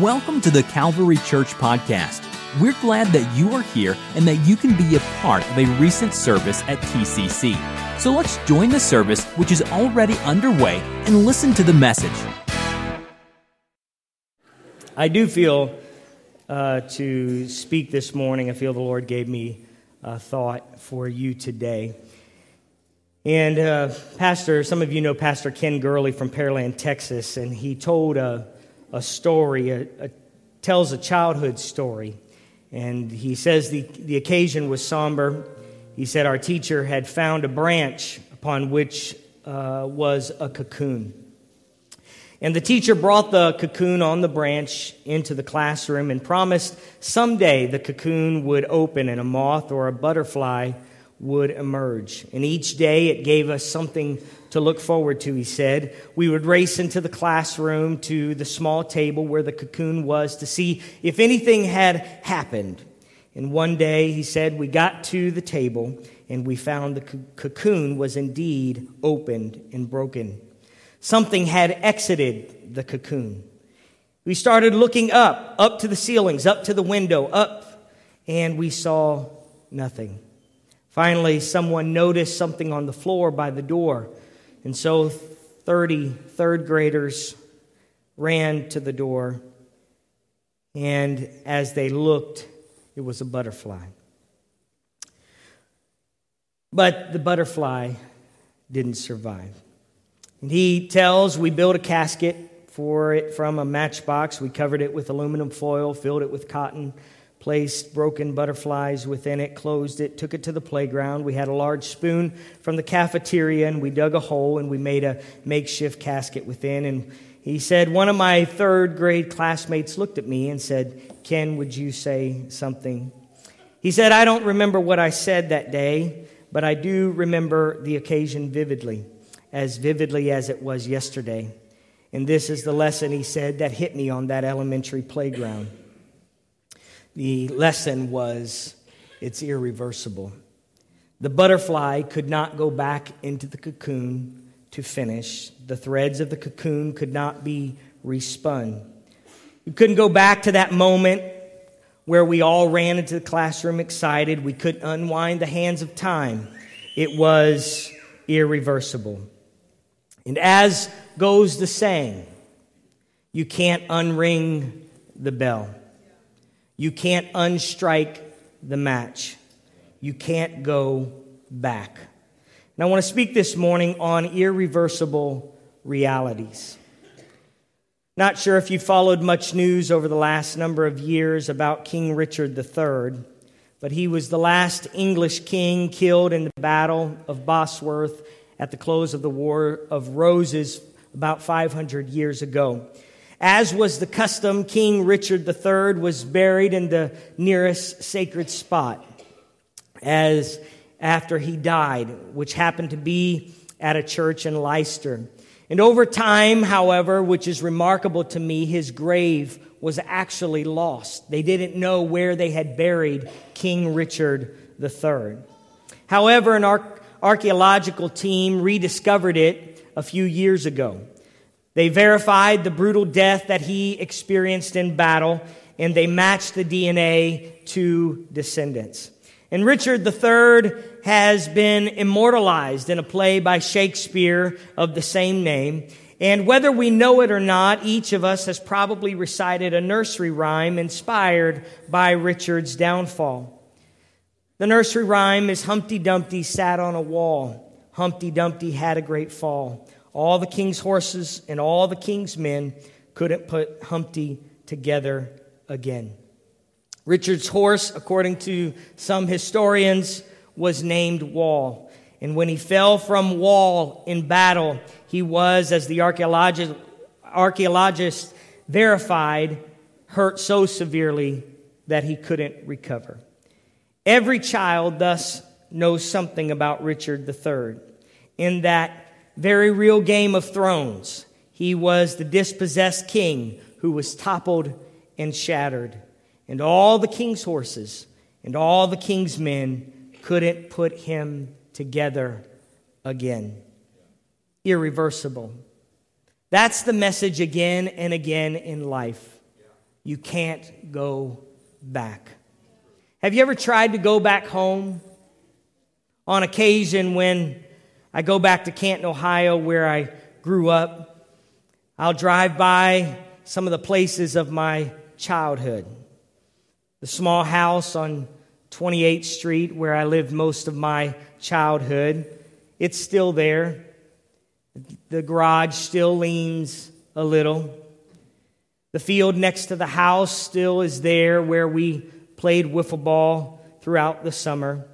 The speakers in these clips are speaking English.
Welcome to the Calvary Church Podcast. We're glad that you are here and that you can be a part of a recent service at TCC. So let's join the service, which is already underway, and listen to the message. I do feel uh, to speak this morning. I feel the Lord gave me a thought for you today. And uh, Pastor, some of you know Pastor Ken Gurley from Pearland, Texas, and he told a, a story, a, a, tells a childhood story. And he says the, the occasion was somber. He said our teacher had found a branch upon which uh, was a cocoon. And the teacher brought the cocoon on the branch into the classroom and promised someday the cocoon would open and a moth or a butterfly would emerge. And each day it gave us something to look forward to, he said. We would race into the classroom to the small table where the cocoon was to see if anything had happened. And one day, he said, we got to the table and we found the cocoon was indeed opened and broken. Something had exited the cocoon. We started looking up, up to the ceilings, up to the window, up, and we saw nothing. Finally, someone noticed something on the floor by the door, and so 30 third graders ran to the door, and as they looked, it was a butterfly. But the butterfly didn't survive. And he tells we built a casket for it from a matchbox. We covered it with aluminum foil, filled it with cotton placed broken butterflies within it, closed it, took it to the playground. We had a large spoon from the cafeteria and we dug a hole and we made a makeshift casket within. And he said, One of my third grade classmates looked at me and said, Ken, would you say something? He said, I don't remember what I said that day, but I do remember the occasion vividly, as vividly as it was yesterday. And this is the lesson, he said, that hit me on that elementary playground. The lesson was it's irreversible. The butterfly could not go back into the cocoon to finish. The threads of the cocoon could not be respun. You couldn't go back to that moment where we all ran into the classroom excited. We couldn't unwind the hands of time. It was irreversible. And as goes the saying, you can't unring the bell. You can't unstrike the match. You can't go back. And I want to speak this morning on irreversible realities. Not sure if you followed much news over the last number of years about King Richard III, but he was the last English king killed in the Battle of Bosworth at the close of the War of Roses about 500 years ago. As was the custom, King Richard III was buried in the nearest sacred spot as after he died, which happened to be at a church in Leicester. And over time, however, which is remarkable to me, his grave was actually lost. They didn't know where they had buried King Richard III. However, an archaeological team rediscovered it a few years ago. They verified the brutal death that he experienced in battle, and they matched the DNA to descendants. And Richard III has been immortalized in a play by Shakespeare of the same name. And whether we know it or not, each of us has probably recited a nursery rhyme inspired by Richard's downfall. The nursery rhyme is Humpty Dumpty sat on a wall. Humpty Dumpty had a great fall. All the king's horses and all the king's men couldn't put Humpty together again. Richard's horse, according to some historians, was named Wall. And when he fell from Wall in battle, he was, as the archaeologist, archaeologists verified, hurt so severely that he couldn't recover. Every child thus knows something about Richard III, in that very real Game of Thrones. He was the dispossessed king who was toppled and shattered. And all the king's horses and all the king's men couldn't put him together again. Irreversible. That's the message again and again in life. You can't go back. Have you ever tried to go back home? On occasion, when I go back to Canton, Ohio, where I grew up, I'll drive by some of the places of my childhood. The small house on 28th Street, where I lived most of my childhood, it's still there. The garage still leans a little. The field next to the house still is there where we played wiffle ball throughout the summer.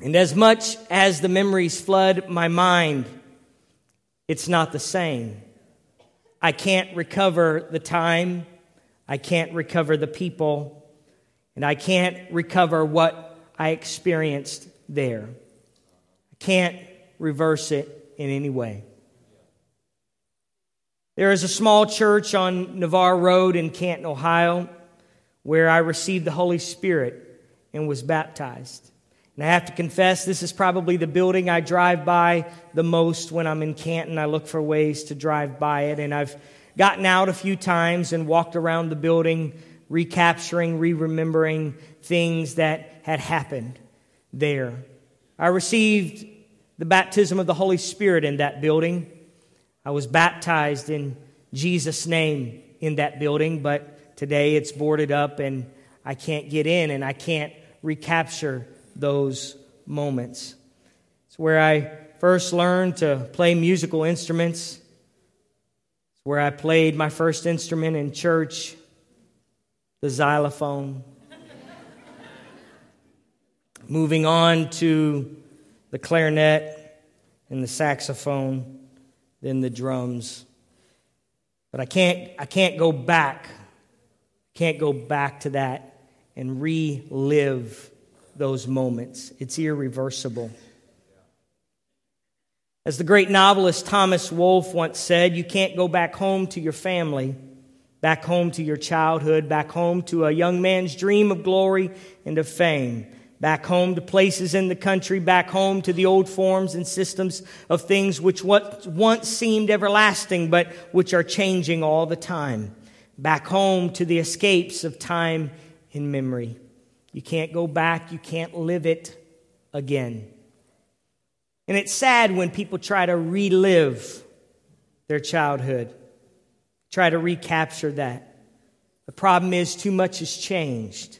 And as much as the memories flood my mind, it's not the same. I can't recover the time, I can't recover the people, and I can't recover what I experienced there. I can't reverse it in any way. There is a small church on Navarre Road in Canton, Ohio, where I received the Holy Spirit and was baptized. And I have to confess, this is probably the building I drive by the most when I'm in Canton. I look for ways to drive by it. And I've gotten out a few times and walked around the building, recapturing, re remembering things that had happened there. I received the baptism of the Holy Spirit in that building. I was baptized in Jesus' name in that building, but today it's boarded up and I can't get in and I can't recapture those moments. It's where I first learned to play musical instruments. It's where I played my first instrument in church, the xylophone. Moving on to the clarinet and the saxophone then the drums. But I can't, I can't go back. Can't go back to that and relive those moments. It's irreversible. As the great novelist Thomas Wolfe once said, you can't go back home to your family, back home to your childhood, back home to a young man's dream of glory and of fame back home to places in the country, back home to the old forms and systems of things which once seemed everlasting, but which are changing all the time. Back home to the escapes of time in memory. You can't go back, you can't live it again. And it's sad when people try to relive their childhood, try to recapture that. The problem is, too much has changed.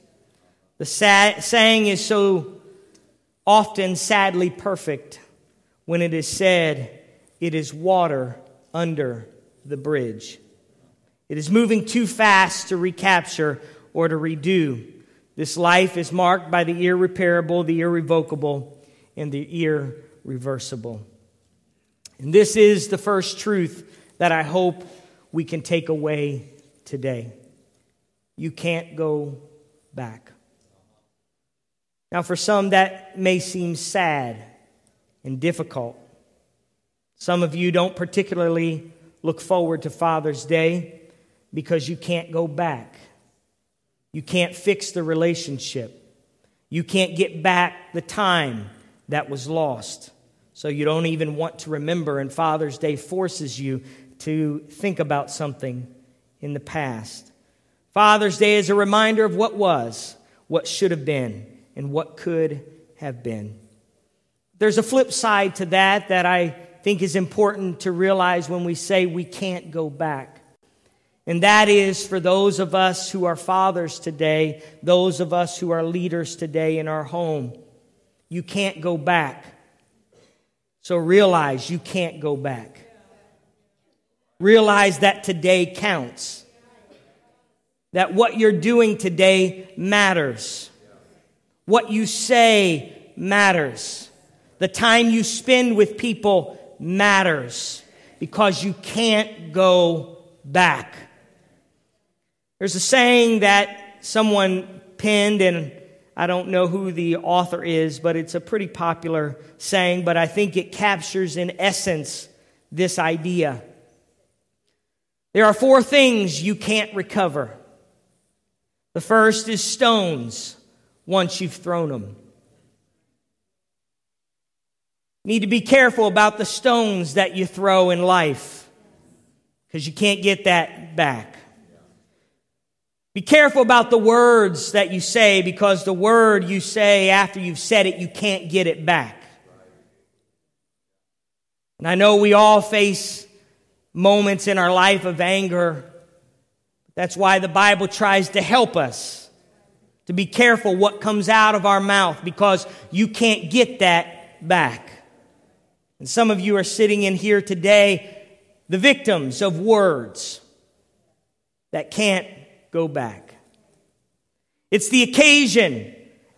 The saying is so often sadly perfect when it is said, it is water under the bridge. It is moving too fast to recapture or to redo. This life is marked by the irreparable, the irrevocable, and the irreversible. And this is the first truth that I hope we can take away today. You can't go back. Now, for some, that may seem sad and difficult. Some of you don't particularly look forward to Father's Day because you can't go back. You can't fix the relationship. You can't get back the time that was lost. So you don't even want to remember, and Father's Day forces you to think about something in the past. Father's Day is a reminder of what was, what should have been and what could have been. There's a flip side to that that I think is important to realize when we say we can't go back. And that is for those of us who are fathers today, those of us who are leaders today in our home. You can't go back. So realize you can't go back. Realize that today counts. That what you're doing today matters. What you say matters. The time you spend with people matters because you can't go back. There's a saying that someone penned, and I don't know who the author is, but it's a pretty popular saying, but I think it captures in essence this idea. There are four things you can't recover. The first is stones once you've thrown them. You Need to be careful about the stones that you throw in life because you can't get that back. Be careful about the words that you say because the word you say after you've said it, you can't get it back. And I know we all face moments in our life of anger. That's why the Bible tries to help us to be careful what comes out of our mouth because you can't get that back. And some of you are sitting in here today, the victims of words that can't go back. It's the occasion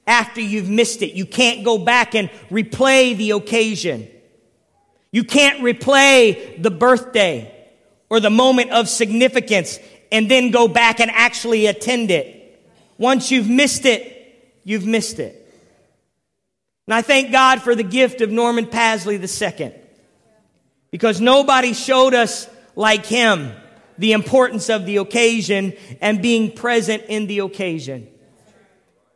after you've missed it. You can't go back and replay the occasion. You can't replay the birthday or the moment of significance and then go back and actually attend it. Once you've missed it, you've missed it. And I thank God for the gift of Norman Paslay II because nobody showed us like him the importance of the occasion and being present in the occasion.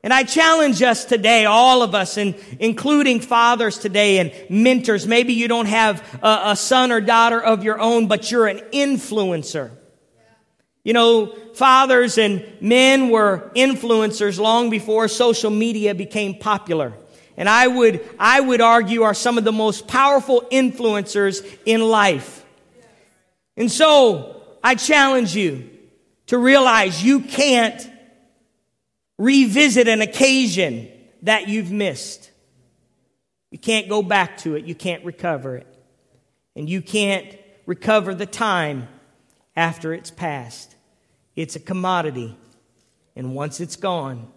And I challenge us today, all of us, and including fathers today and mentors. Maybe you don't have a, a son or daughter of your own, but you're an influencer. You know, fathers and men were influencers long before social media became popular. And I would, I would argue are some of the most powerful influencers in life. And so I challenge you to realize you can't revisit an occasion that you've missed. You can't go back to it. You can't recover it. And you can't recover the time after it's passed. It's a commodity. And once it's gone,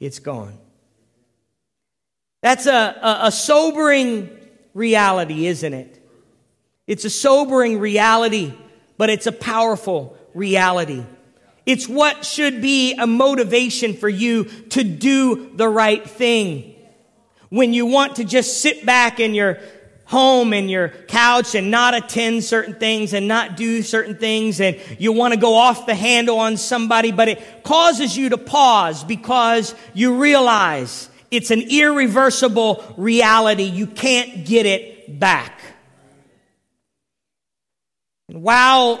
it's gone. That's a, a, a sobering reality, isn't it? It's a sobering reality, but it's a powerful reality. It's what should be a motivation for you to do the right thing. When you want to just sit back in your home and your couch and not attend certain things and not do certain things and you want to go off the handle on somebody, but it causes you to pause because you realize it's an irreversible reality. You can't get it back. And while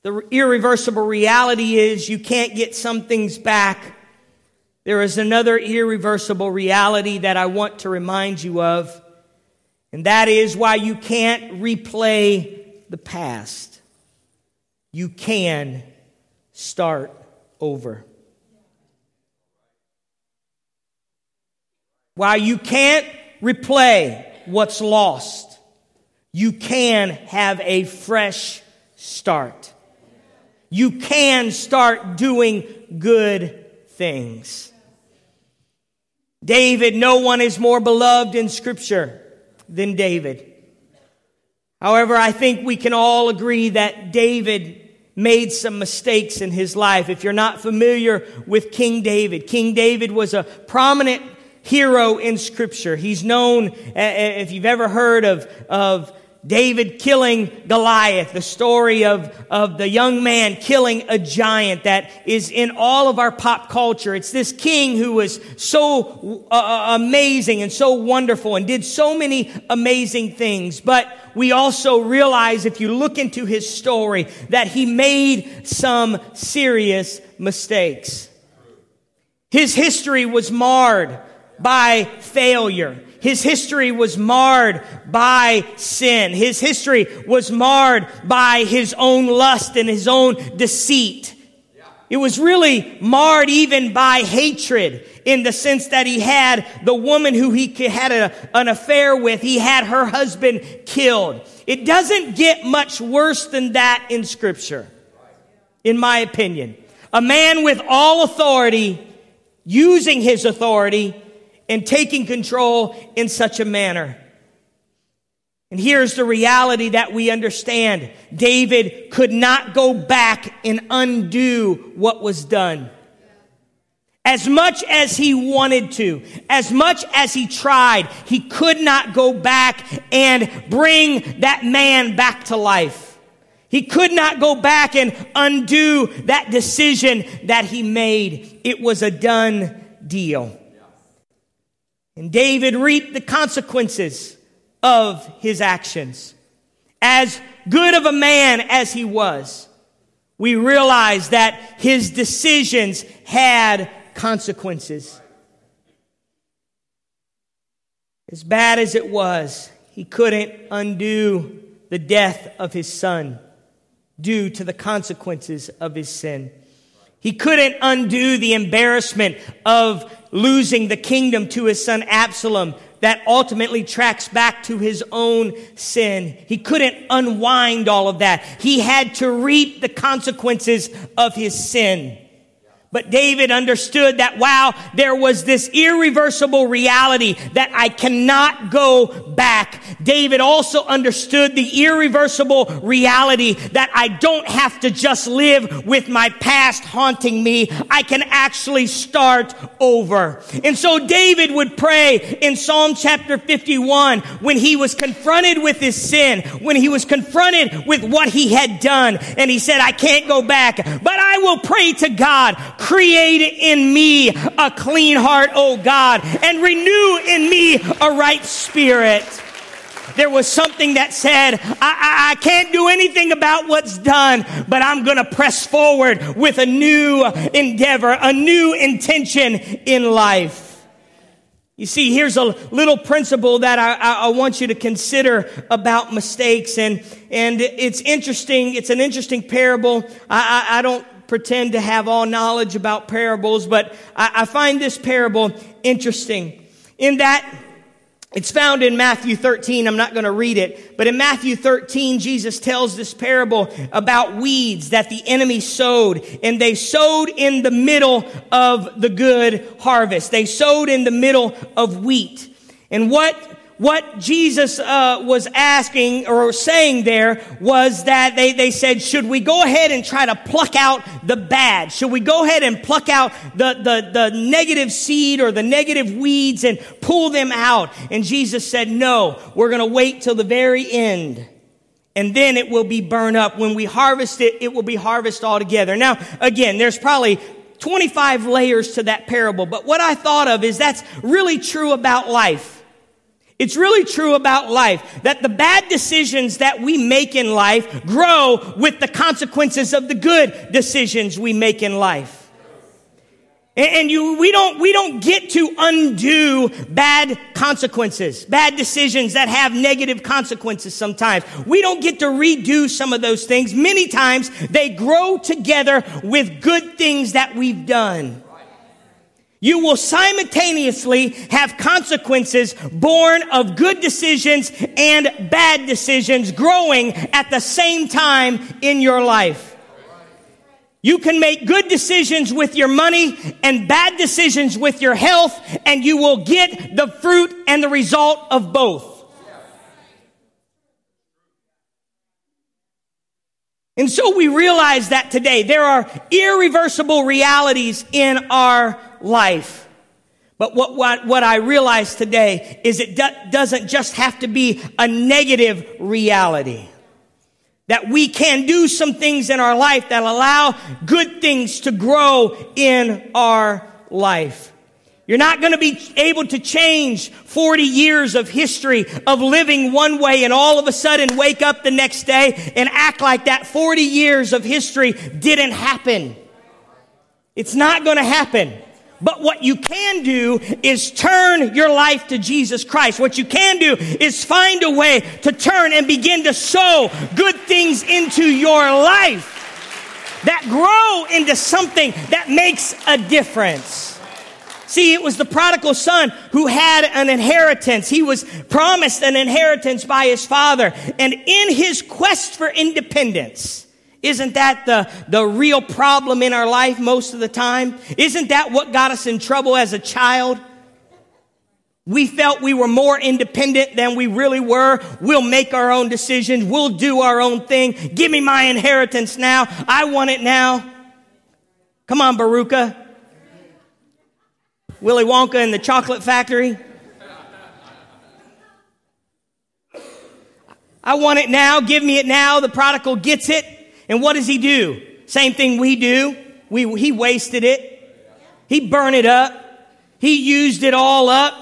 the irreversible reality is you can't get some things back. There is another irreversible reality that I want to remind you of, and that is why you can't replay the past. You can start over. While you can't replay what's lost, you can have a fresh start you can start doing good things. David, no one is more beloved in scripture than David. However, I think we can all agree that David made some mistakes in his life. If you're not familiar with King David, King David was a prominent hero in scripture. He's known, eh, eh, if you've ever heard of, of David killing Goliath, the story of, of the young man killing a giant that is in all of our pop culture. It's this king who was so uh, uh, amazing and so wonderful and did so many amazing things. But we also realize if you look into his story that he made some serious mistakes. His history was marred by failure. His history was marred by sin. His history was marred by his own lust and his own deceit. It was really marred even by hatred in the sense that he had the woman who he had a, an affair with, he had her husband killed. It doesn't get much worse than that in scripture, in my opinion. A man with all authority, using his authority and taking control in such a manner. And here's the reality that we understand. David could not go back and undo what was done. As much as he wanted to, as much as he tried, he could not go back and bring that man back to life. He could not go back and undo that decision that he made. It was a done deal. And David reaped the consequences of his actions. As good of a man as he was, we realize that his decisions had consequences. As bad as it was, he couldn't undo the death of his son due to the consequences of his sin. He couldn't undo the embarrassment of losing the kingdom to his son Absalom that ultimately tracks back to his own sin. He couldn't unwind all of that. He had to reap the consequences of his sin. But David understood that wow, there was this irreversible reality that I cannot go back. David also understood the irreversible reality that I don't have to just live with my past haunting me. I can actually start over. And so David would pray in Psalm chapter 51 when he was confronted with his sin, when he was confronted with what he had done. And he said, I can't go back, but I will pray to God Create in me a clean heart, O God, and renew in me a right spirit. There was something that said, I, I, I can't do anything about what's done, but I'm going to press forward with a new endeavor, a new intention in life. You see, here's a little principle that I, I, want you to consider about mistakes, and and it's interesting. It's an interesting parable. I, I, I don't pretend to have all knowledge about parables, but I, I find this parable interesting in that it's found in Matthew 13. I'm not going to read it, but in Matthew 13, Jesus tells this parable about weeds that the enemy sowed, and they sowed in the middle of the good harvest. They sowed in the middle of wheat. And what what Jesus uh, was asking or saying there was that they, they said, should we go ahead and try to pluck out the bad? Should we go ahead and pluck out the, the, the negative seed or the negative weeds and pull them out? And Jesus said, no, we're going to wait till the very end. And then it will be burned up. When we harvest it, it will be harvested altogether. Now, again, there's probably 25 layers to that parable, but what I thought of is that's really true about life. It's really true about life that the bad decisions that we make in life grow with the consequences of the good decisions we make in life. And you, we don't, we don't get to undo bad consequences, bad decisions that have negative consequences sometimes. We don't get to redo some of those things. Many times they grow together with good things that we've done. You will simultaneously have consequences born of good decisions and bad decisions growing at the same time in your life. You can make good decisions with your money and bad decisions with your health, and you will get the fruit and the result of both. And so we realize that today there are irreversible realities in our life. But what, what, what I realize today is it do, doesn't just have to be a negative reality. That we can do some things in our life that allow good things to grow in our life. You're not going to be able to change 40 years of history of living one way and all of a sudden wake up the next day and act like that 40 years of history didn't happen. It's not going to happen. But what you can do is turn your life to Jesus Christ. What you can do is find a way to turn and begin to sow good things into your life that grow into something that makes a difference. See, it was the prodigal son who had an inheritance. He was promised an inheritance by his father. And in his quest for independence, isn't that the, the real problem in our life most of the time? Isn't that what got us in trouble as a child? We felt we were more independent than we really were. We'll make our own decisions. We'll do our own thing. Give me my inheritance now. I want it now. Come on, Veruca. Willy Wonka and the chocolate factory. I want it now. Give me it now. The prodigal gets it. And what does he do? Same thing we do. We, he wasted it. He burned it up. He used it all up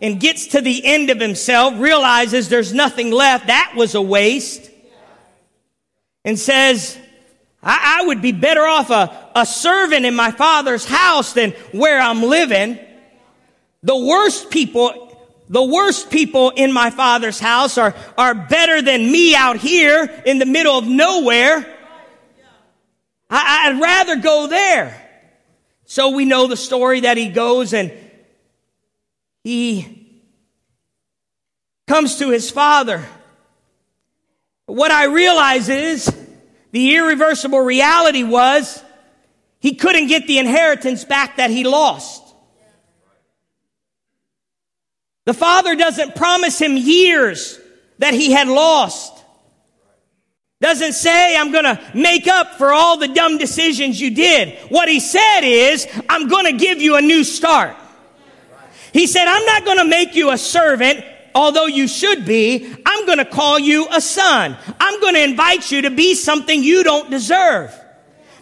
and gets to the end of himself, realizes there's nothing left. That was a waste. And says, I, I would be better off a, a servant in my father's house than where I'm living. The worst people the worst people in my father's house are, are better than me out here in the middle of nowhere. I, I'd rather go there. So we know the story that he goes and he comes to his father. What I realize is the irreversible reality was he couldn't get the inheritance back that he lost. The father doesn't promise him years that he had lost. Doesn't say, I'm gonna make up for all the dumb decisions you did. What he said is, I'm gonna give you a new start. He said, I'm not gonna make you a servant, although you should be. I'm gonna call you a son. I'm gonna invite you to be something you don't deserve.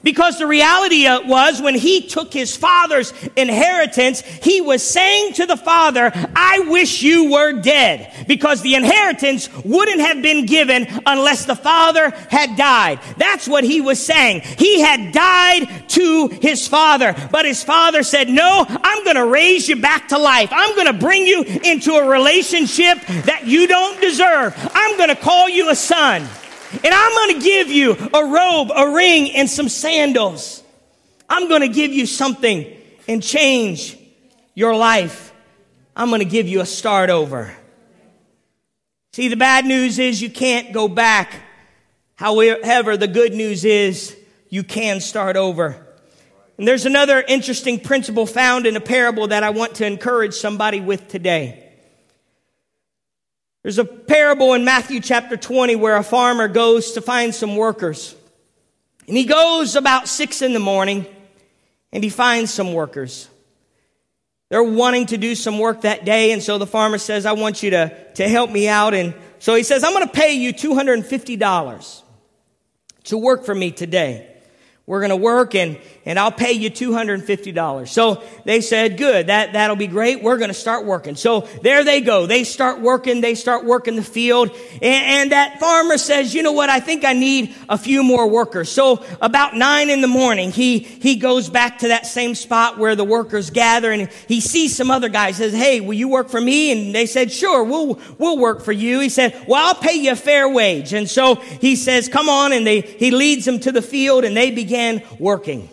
Because the reality uh, was when he took his father's inheritance, he was saying to the father, I wish you were dead. Because the inheritance wouldn't have been given unless the father had died. That's what he was saying. He had died to his father. But his father said, no, I'm going to raise you back to life. I'm going to bring you into a relationship that you don't deserve. I'm going to call you a son. And I'm going to give you a robe, a ring, and some sandals. I'm going to give you something and change your life. I'm going to give you a start over. See, the bad news is you can't go back. However, the good news is you can start over. And there's another interesting principle found in a parable that I want to encourage somebody with today. There's a parable in Matthew chapter 20 where a farmer goes to find some workers. And he goes about six in the morning and he finds some workers. They're wanting to do some work that day. And so the farmer says, I want you to, to help me out. And so he says, I'm going to pay you $250 to work for me today. We're going to work and, and I'll pay you $250. So they said, good, that, that'll be great. We're going to start working. So there they go. They start working. They start working the field. And, and that farmer says, you know what? I think I need a few more workers. So about nine in the morning, he, he goes back to that same spot where the workers gather and he sees some other guys says, Hey, will you work for me? And they said, sure, we'll, we'll work for you. He said, well, I'll pay you a fair wage. And so he says, come on. And they, he leads them to the field and they begin began working.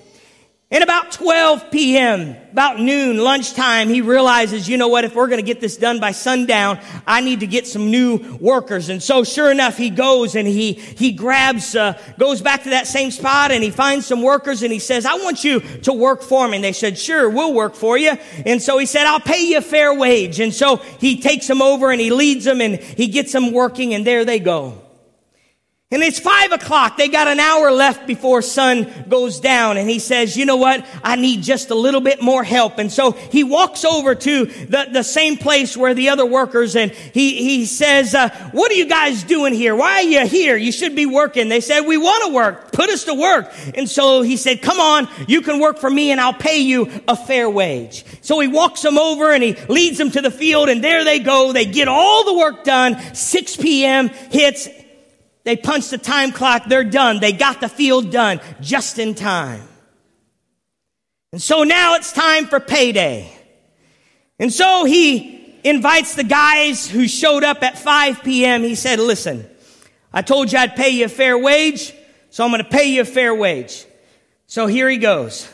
And about 12 p.m., about noon, lunchtime, he realizes, you know what, if we're going to get this done by sundown, I need to get some new workers. And so sure enough, he goes and he, he grabs, uh, goes back to that same spot and he finds some workers and he says, I want you to work for me. And they said, sure, we'll work for you. And so he said, I'll pay you a fair wage. And so he takes them over and he leads them and he gets them working and there they go. And it's five o'clock. They got an hour left before sun goes down. And he says, you know what? I need just a little bit more help. And so he walks over to the, the same place where the other workers and he, he says, uh, what are you guys doing here? Why are you here? You should be working. They said, we want to work. Put us to work. And so he said, come on, you can work for me and I'll pay you a fair wage. So he walks them over and he leads them to the field and there they go. They get all the work done. 6 p.m. hits they punched the time clock. They're done. They got the field done just in time. And so now it's time for payday. And so he invites the guys who showed up at 5 p.m. He said, listen, I told you I'd pay you a fair wage, so I'm going to pay you a fair wage. So here he goes.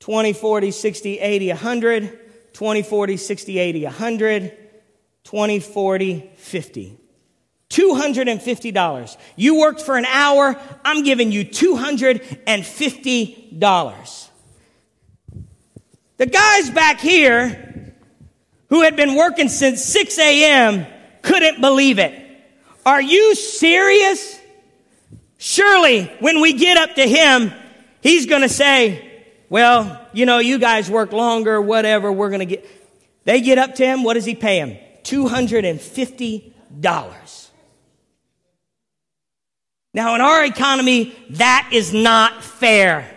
20, 40, 60, 80, 100. 20, 40, 60, 80, 100. 20, 40, 50. $250. You worked for an hour, I'm giving you $250. The guys back here who had been working since 6 a.m. couldn't believe it. Are you serious? Surely when we get up to him, he's going to say, well, you know, you guys work longer, whatever, we're going to get. They get up to him, what does he pay him? $250. Now, in our economy, that is not fair.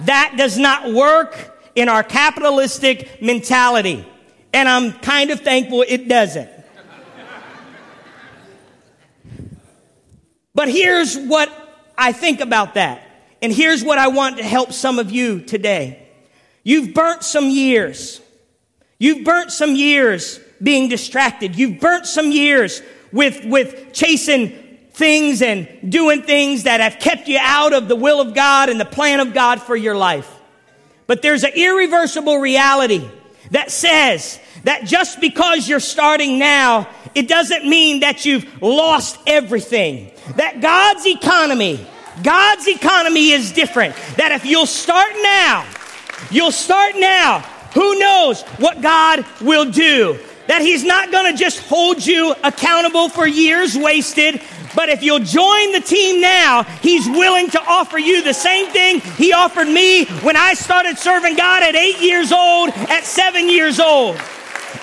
That does not work in our capitalistic mentality. And I'm kind of thankful it doesn't. But here's what I think about that. And here's what I want to help some of you today. You've burnt some years. You've burnt some years being distracted. You've burnt some years with, with chasing things and doing things that have kept you out of the will of God and the plan of God for your life. But there's an irreversible reality that says that just because you're starting now, it doesn't mean that you've lost everything. That God's economy, God's economy is different. That if you'll start now, you'll start now, who knows what God will do. That He's not gonna just hold you accountable for years wasted, but if you'll join the team now, He's willing to offer you the same thing He offered me when I started serving God at eight years old, at seven years old.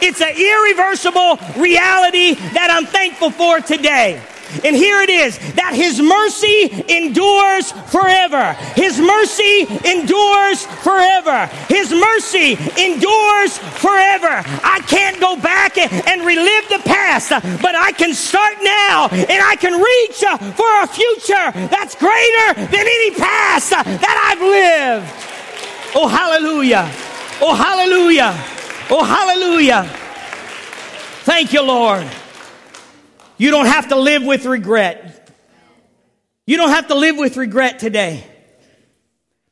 It's an irreversible reality that I'm thankful for today. And here it is that his mercy endures forever. His mercy endures forever. His mercy endures forever. I can't go back and relive the past, but I can start now and I can reach for a future that's greater than any past that I've lived. Oh, hallelujah. Oh, hallelujah. Oh, hallelujah. Thank you, Lord. You don't have to live with regret. You don't have to live with regret today.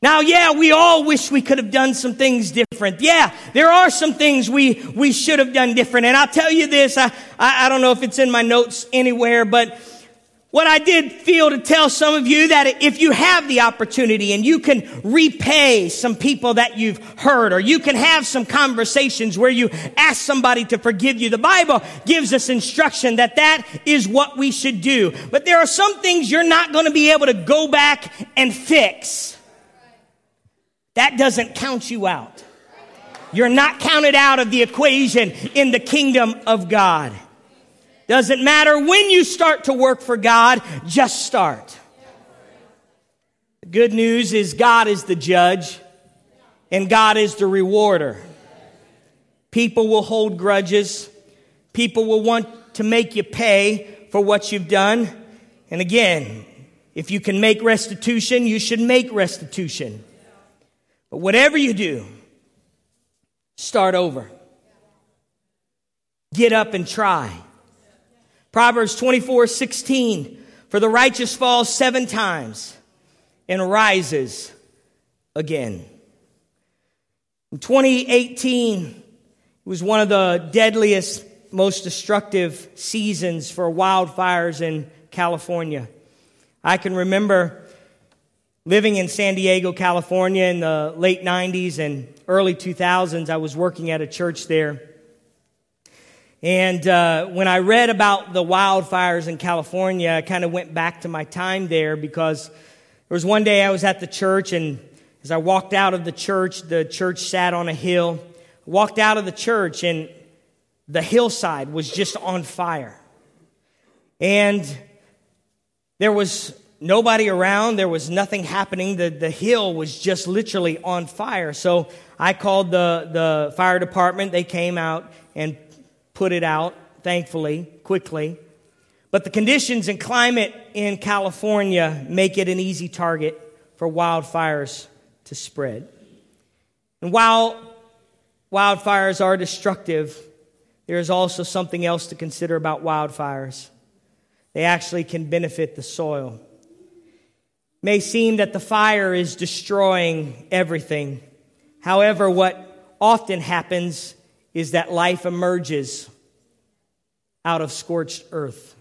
Now, yeah, we all wish we could have done some things different. Yeah, there are some things we, we should have done different. And I'll tell you this, I, I, I don't know if it's in my notes anywhere, but what I did feel to tell some of you that if you have the opportunity and you can repay some people that you've hurt or you can have some conversations where you ask somebody to forgive you, the Bible gives us instruction that that is what we should do. But there are some things you're not going to be able to go back and fix. That doesn't count you out. You're not counted out of the equation in the kingdom of God. Doesn't matter when you start to work for God, just start. The good news is God is the judge and God is the rewarder. People will hold grudges. People will want to make you pay for what you've done. And again, if you can make restitution, you should make restitution. But whatever you do, start over. Get up and try. Proverbs 24, 16. For the righteous falls seven times and rises again. In 2018, it was one of the deadliest, most destructive seasons for wildfires in California. I can remember living in San Diego, California in the late 90s and early 2000s. I was working at a church there. And uh, when I read about the wildfires in California, I kind of went back to my time there because there was one day I was at the church, and as I walked out of the church, the church sat on a hill. I walked out of the church, and the hillside was just on fire. And there was nobody around, there was nothing happening. The, the hill was just literally on fire. So I called the, the fire department. They came out and put it out, thankfully, quickly. But the conditions and climate in California make it an easy target for wildfires to spread. And while wildfires are destructive, there is also something else to consider about wildfires. They actually can benefit the soil. It may seem that the fire is destroying everything. However, what often happens is that life emerges out of scorched earth.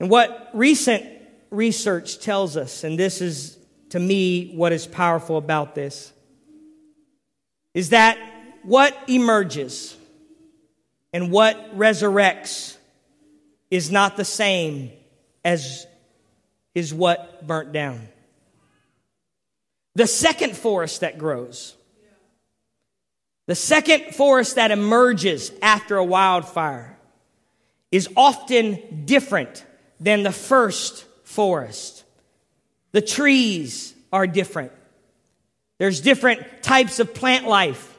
And what recent research tells us, and this is to me what is powerful about this, is that what emerges and what resurrects is not the same as is what burnt down. The second forest that grows the second forest that emerges after a wildfire is often different than the first forest. The trees are different. There's different types of plant life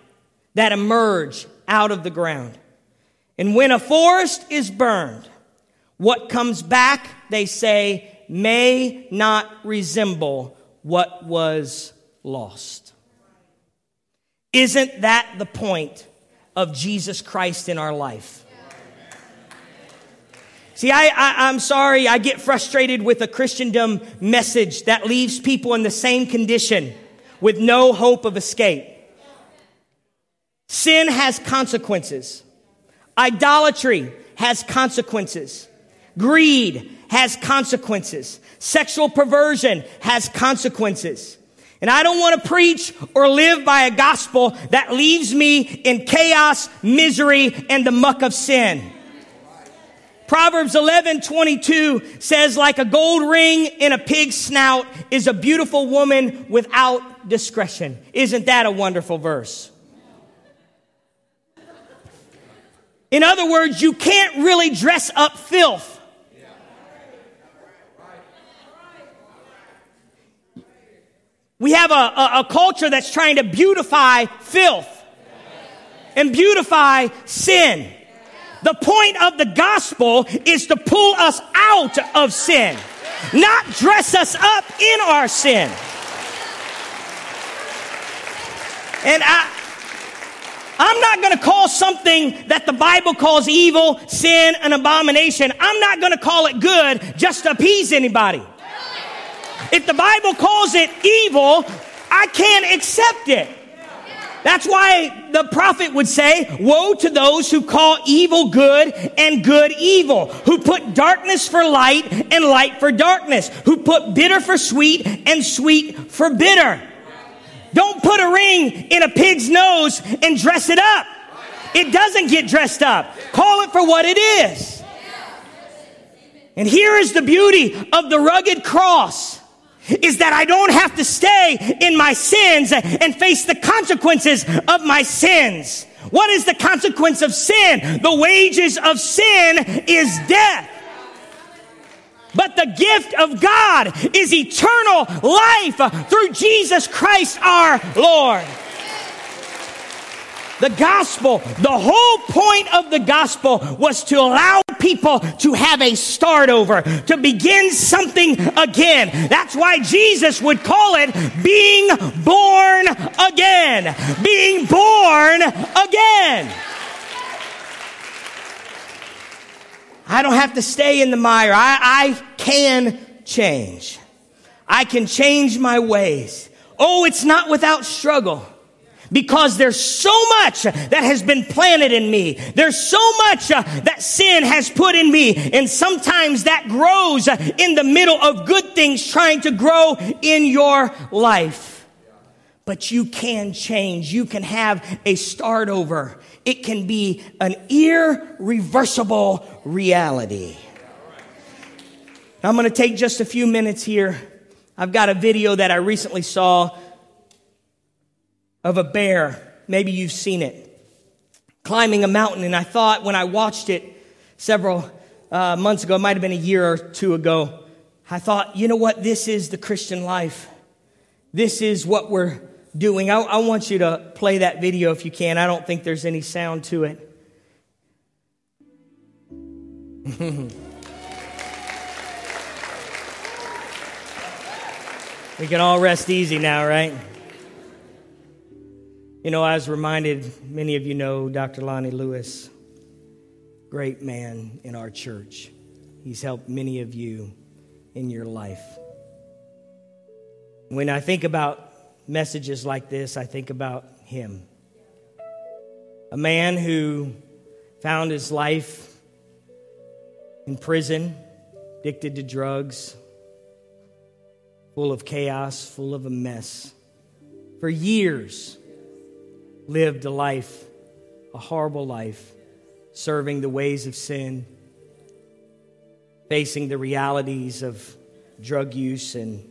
that emerge out of the ground. And when a forest is burned, what comes back, they say, may not resemble what was lost. Isn't that the point of Jesus Christ in our life? See, I, I, am sorry, I get frustrated with a Christendom message that leaves people in the same condition with no hope of escape. Sin has consequences. Idolatry has consequences. Greed has consequences. Sexual perversion has consequences. And I don't want to preach or live by a gospel that leaves me in chaos, misery, and the muck of sin. Proverbs 11, 22 says, like a gold ring in a pig's snout is a beautiful woman without discretion. Isn't that a wonderful verse? In other words, you can't really dress up filth. We have a, a, a, culture that's trying to beautify filth and beautify sin. The point of the gospel is to pull us out of sin, not dress us up in our sin. And I, I'm not going to call something that the Bible calls evil, sin, an abomination. I'm not going to call it good just to appease anybody. If the Bible calls it evil, I can't accept it. That's why the prophet would say, woe to those who call evil good and good evil, who put darkness for light and light for darkness, who put bitter for sweet and sweet for bitter. Don't put a ring in a pig's nose and dress it up. It doesn't get dressed up. Call it for what it is. And here is the beauty of the rugged cross is that I don't have to stay in my sins and face the consequences of my sins. What is the consequence of sin? The wages of sin is death. But the gift of God is eternal life through Jesus Christ our Lord. The gospel, the whole point of the gospel was to allow people to have a start over, to begin something again. That's why Jesus would call it being born again. Being born again. I don't have to stay in the mire. I, I can change. I can change my ways. Oh, it's not without struggle because there's so much that has been planted in me. There's so much uh, that sin has put in me. And sometimes that grows uh, in the middle of good things trying to grow in your life. But you can change. You can have a start over. It can be an irreversible reality. I'm going to take just a few minutes here. I've got a video that I recently saw of a bear. Maybe you've seen it. Climbing a mountain. And I thought when I watched it several uh, months ago, it might have been a year or two ago, I thought, you know what? This is the Christian life. This is what we're doing. I, I want you to play that video if you can. I don't think there's any sound to it. we can all rest easy now, right? You know, I was reminded, many of you know Dr. Lonnie Lewis, great man in our church. He's helped many of you in your life. When I think about messages like this, I think about him. A man who found his life in prison, addicted to drugs, full of chaos, full of a mess. For years, lived a life, a horrible life, serving the ways of sin, facing the realities of drug use and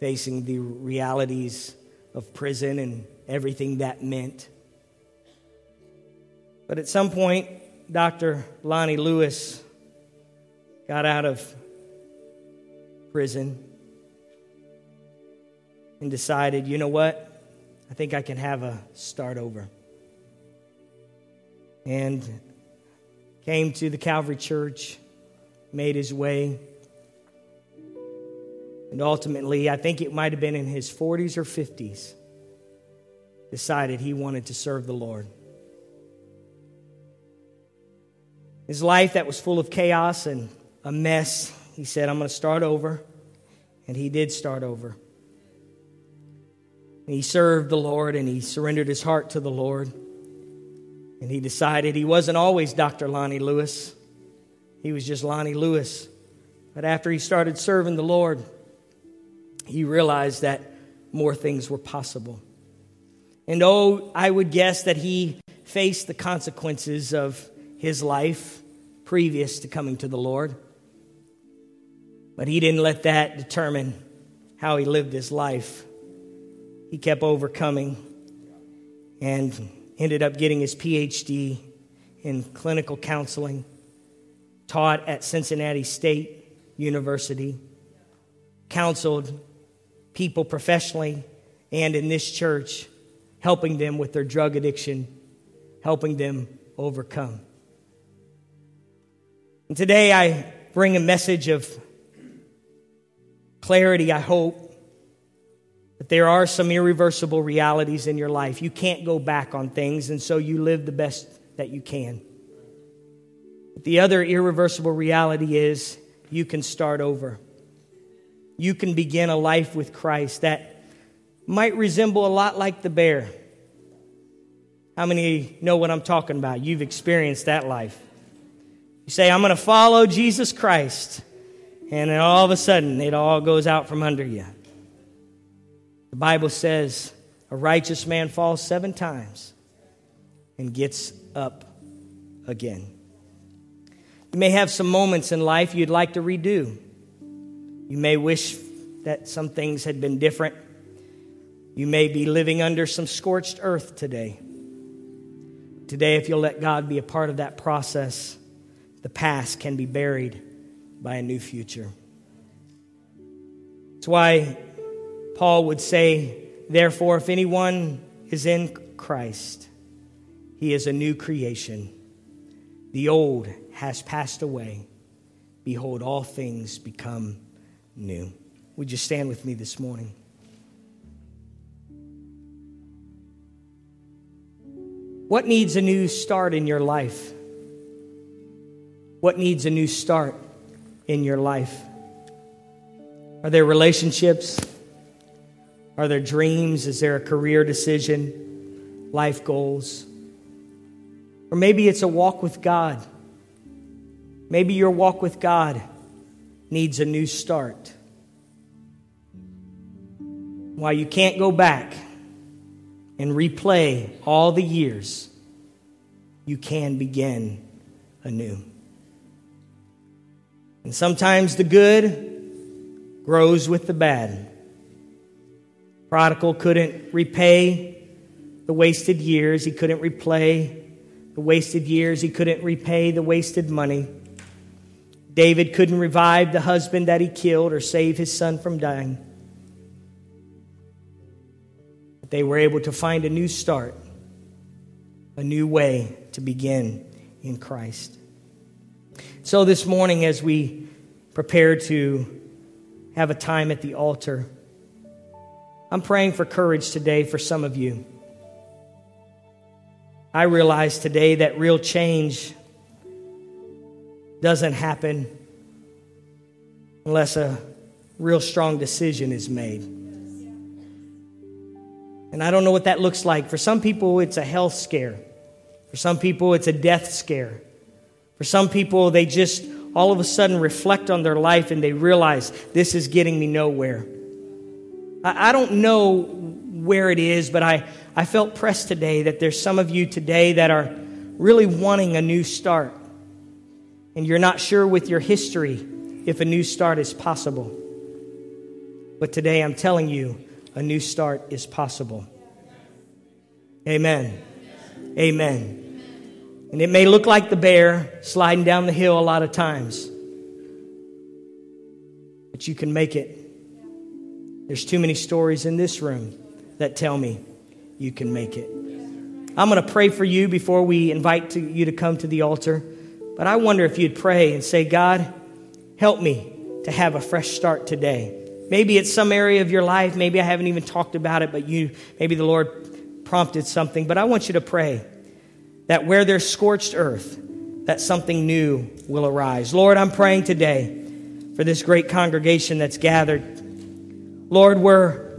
facing the realities of prison and everything that meant. But at some point, Dr. Lonnie Lewis got out of prison and decided, you know what? I think I can have a start over. And came to the Calvary Church, made his way, And ultimately, I think it might have been in his 40s or 50s, decided he wanted to serve the Lord. His life that was full of chaos and a mess, he said, I'm going to start over. And he did start over. He served the Lord and he surrendered his heart to the Lord. And he decided he wasn't always Dr. Lonnie Lewis, he was just Lonnie Lewis. But after he started serving the Lord, he realized that more things were possible. And oh, I would guess that he faced the consequences of his life previous to coming to the Lord. But he didn't let that determine how he lived his life. He kept overcoming and ended up getting his PhD in clinical counseling, taught at Cincinnati State University, counseled people professionally and in this church, helping them with their drug addiction, helping them overcome. And today I bring a message of clarity, I hope, there are some irreversible realities in your life. You can't go back on things, and so you live the best that you can. But the other irreversible reality is you can start over. You can begin a life with Christ that might resemble a lot like the bear. How many know what I'm talking about? You've experienced that life. You say, I'm going to follow Jesus Christ. And then all of a sudden, it all goes out from under you. The Bible says a righteous man falls seven times and gets up again. You may have some moments in life you'd like to redo. You may wish that some things had been different. You may be living under some scorched earth today. Today, if you'll let God be a part of that process, the past can be buried by a new future. That's why Paul would say, Therefore, if anyone is in Christ, he is a new creation. The old has passed away. Behold, all things become new. Would you stand with me this morning? What needs a new start in your life? What needs a new start in your life? Are there relationships? Are there dreams? Is there a career decision? Life goals? Or maybe it's a walk with God. Maybe your walk with God needs a new start. While you can't go back and replay all the years, you can begin anew. And sometimes the good grows with the bad. Prodigal couldn't repay the wasted years, he couldn't replay the wasted years, he couldn't repay the wasted money. David couldn't revive the husband that he killed or save his son from dying. But they were able to find a new start, a new way to begin in Christ. So, this morning, as we prepare to have a time at the altar, I'm praying for courage today for some of you. I realize today that real change doesn't happen unless a real strong decision is made. And I don't know what that looks like. For some people, it's a health scare. For some people, it's a death scare. For some people, they just all of a sudden reflect on their life and they realize this is getting me nowhere. I, I don't know where it is, but I, I felt pressed today that there's some of you today that are really wanting a new start. And you're not sure with your history if a new start is possible. But today I'm telling you, a new start is possible. Amen. Amen. And it may look like the bear sliding down the hill a lot of times, but you can make it. There's too many stories in this room that tell me you can make it. I'm going to pray for you before we invite to, you to come to the altar. But I wonder if you'd pray and say, God, help me to have a fresh start today. Maybe it's some area of your life. Maybe I haven't even talked about it, but you, maybe the Lord prompted something. But I want you to pray that where there's scorched earth, that something new will arise. Lord, I'm praying today for this great congregation that's gathered. Lord, we're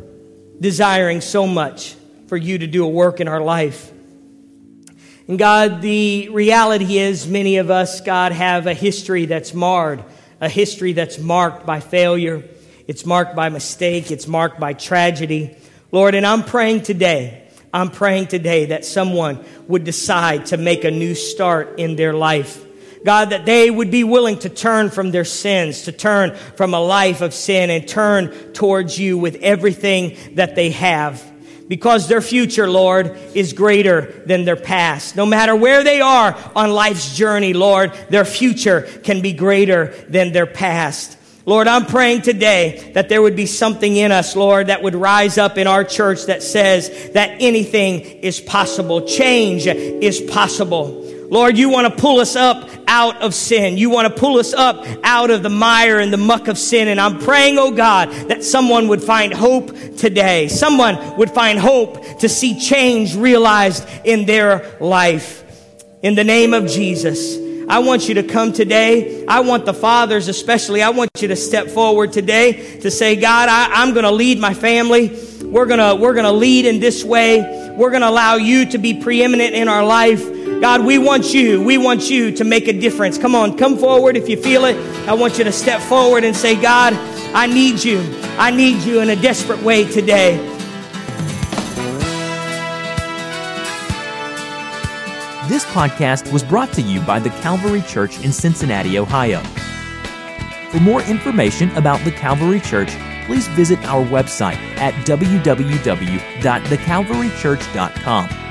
desiring so much for you to do a work in our life. And God, the reality is many of us, God, have a history that's marred, a history that's marked by failure. It's marked by mistake. It's marked by tragedy. Lord, and I'm praying today, I'm praying today that someone would decide to make a new start in their life. God, that they would be willing to turn from their sins, to turn from a life of sin and turn towards you with everything that they have because their future, Lord, is greater than their past. No matter where they are on life's journey, Lord, their future can be greater than their past. Lord, I'm praying today that there would be something in us, Lord, that would rise up in our church that says that anything is possible. Change is possible. Lord, you want to pull us up out of sin. You want to pull us up out of the mire and the muck of sin. And I'm praying, oh God, that someone would find hope today. Someone would find hope to see change realized in their life. In the name of Jesus. I want you to come today. I want the fathers, especially, I want you to step forward today to say, God, I, am going to lead my family. We're going to, we're going to lead in this way. We're going to allow you to be preeminent in our life. God, we want you. We want you to make a difference. Come on, come forward if you feel it. I want you to step forward and say, God, I need you. I need you in a desperate way today. This podcast was brought to you by the Calvary Church in Cincinnati, Ohio. For more information about the Calvary Church, please visit our website at www.thecalvarychurch.com.